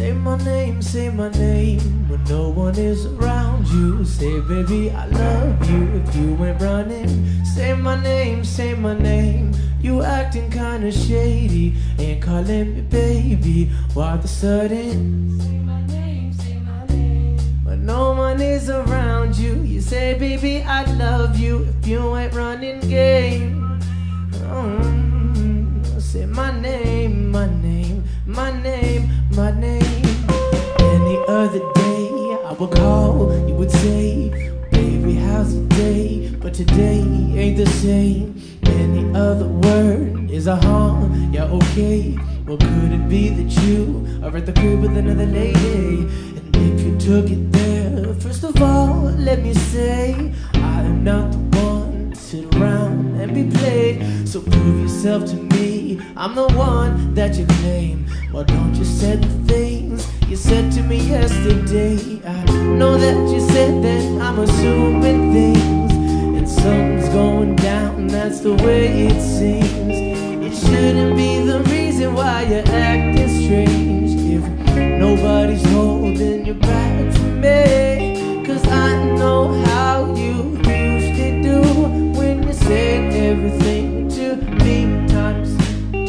Say my name, say my name when no one is around you. Say, baby, I love you if you went running. Say my name, say my name. You acting kinda shady, ain't calling me baby. Why the sudden? Say my name, say my name. When no one is around you, you say, baby, I love you if you ain't running game. Mm, the. Any other word is a harm, yeah, okay. Well, could it be that you are at the crib with another lady? And if you took it there, first of all, let me say, I am not the one to sit around and be played. So prove yourself to me. I'm the one that you claim. Why don't you say the things you said to me yesterday? I know that you said that I'm assuming things, and something's going. That's the way it seems. It shouldn't be the reason why you're acting strange. If nobody's holding your back for me, cause I know how you used to do when you said everything to me times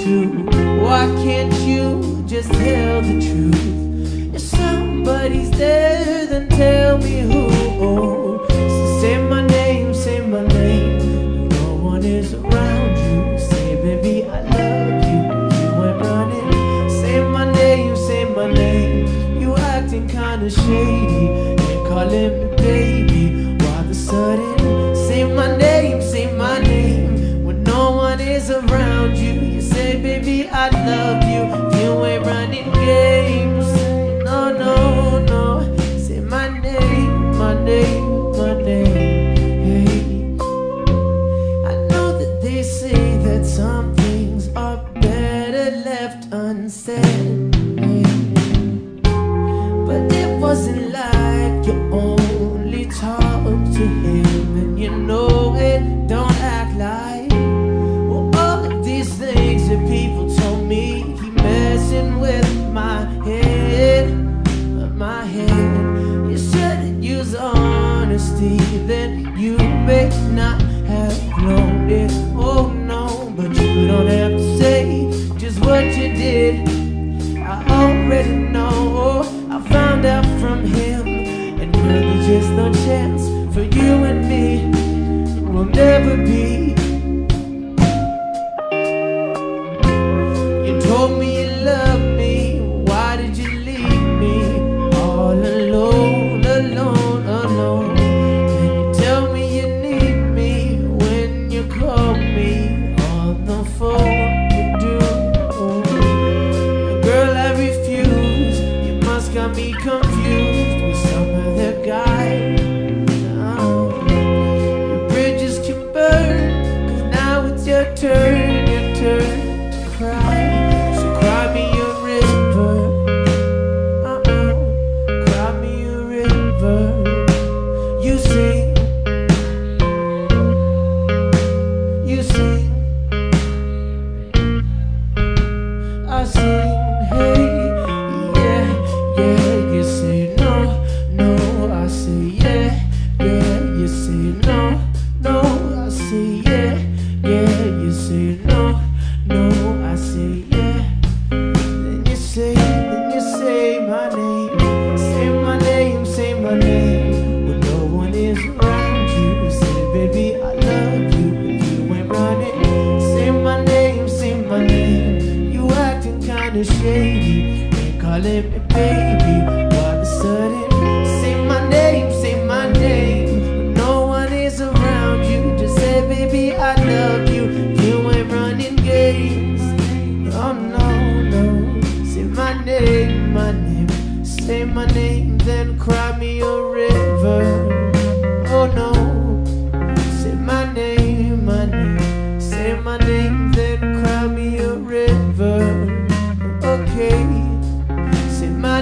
two. Why can't you just tell the truth? If somebody's there, then tell me baby. Why the sudden? Say my name, say my name. When no one is around you, you say, baby, I love you. You ain't running games. No, no, no. Say my name, my name, my name. Hey. I know that they say that some things are better left unsaid. But it wasn't there's no chance for you and me. We'll never be. is shady. They calling me baby. All the sudden, say my name, say my name. No one is around you, just say, baby, I love you. You ain't running games. Oh no, no. Say my name, my name. Say my name, then cry me a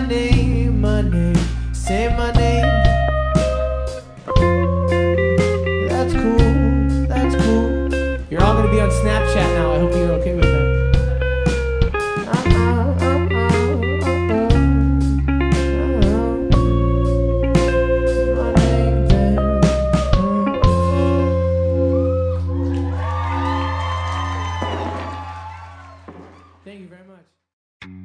name, my name. Say my name.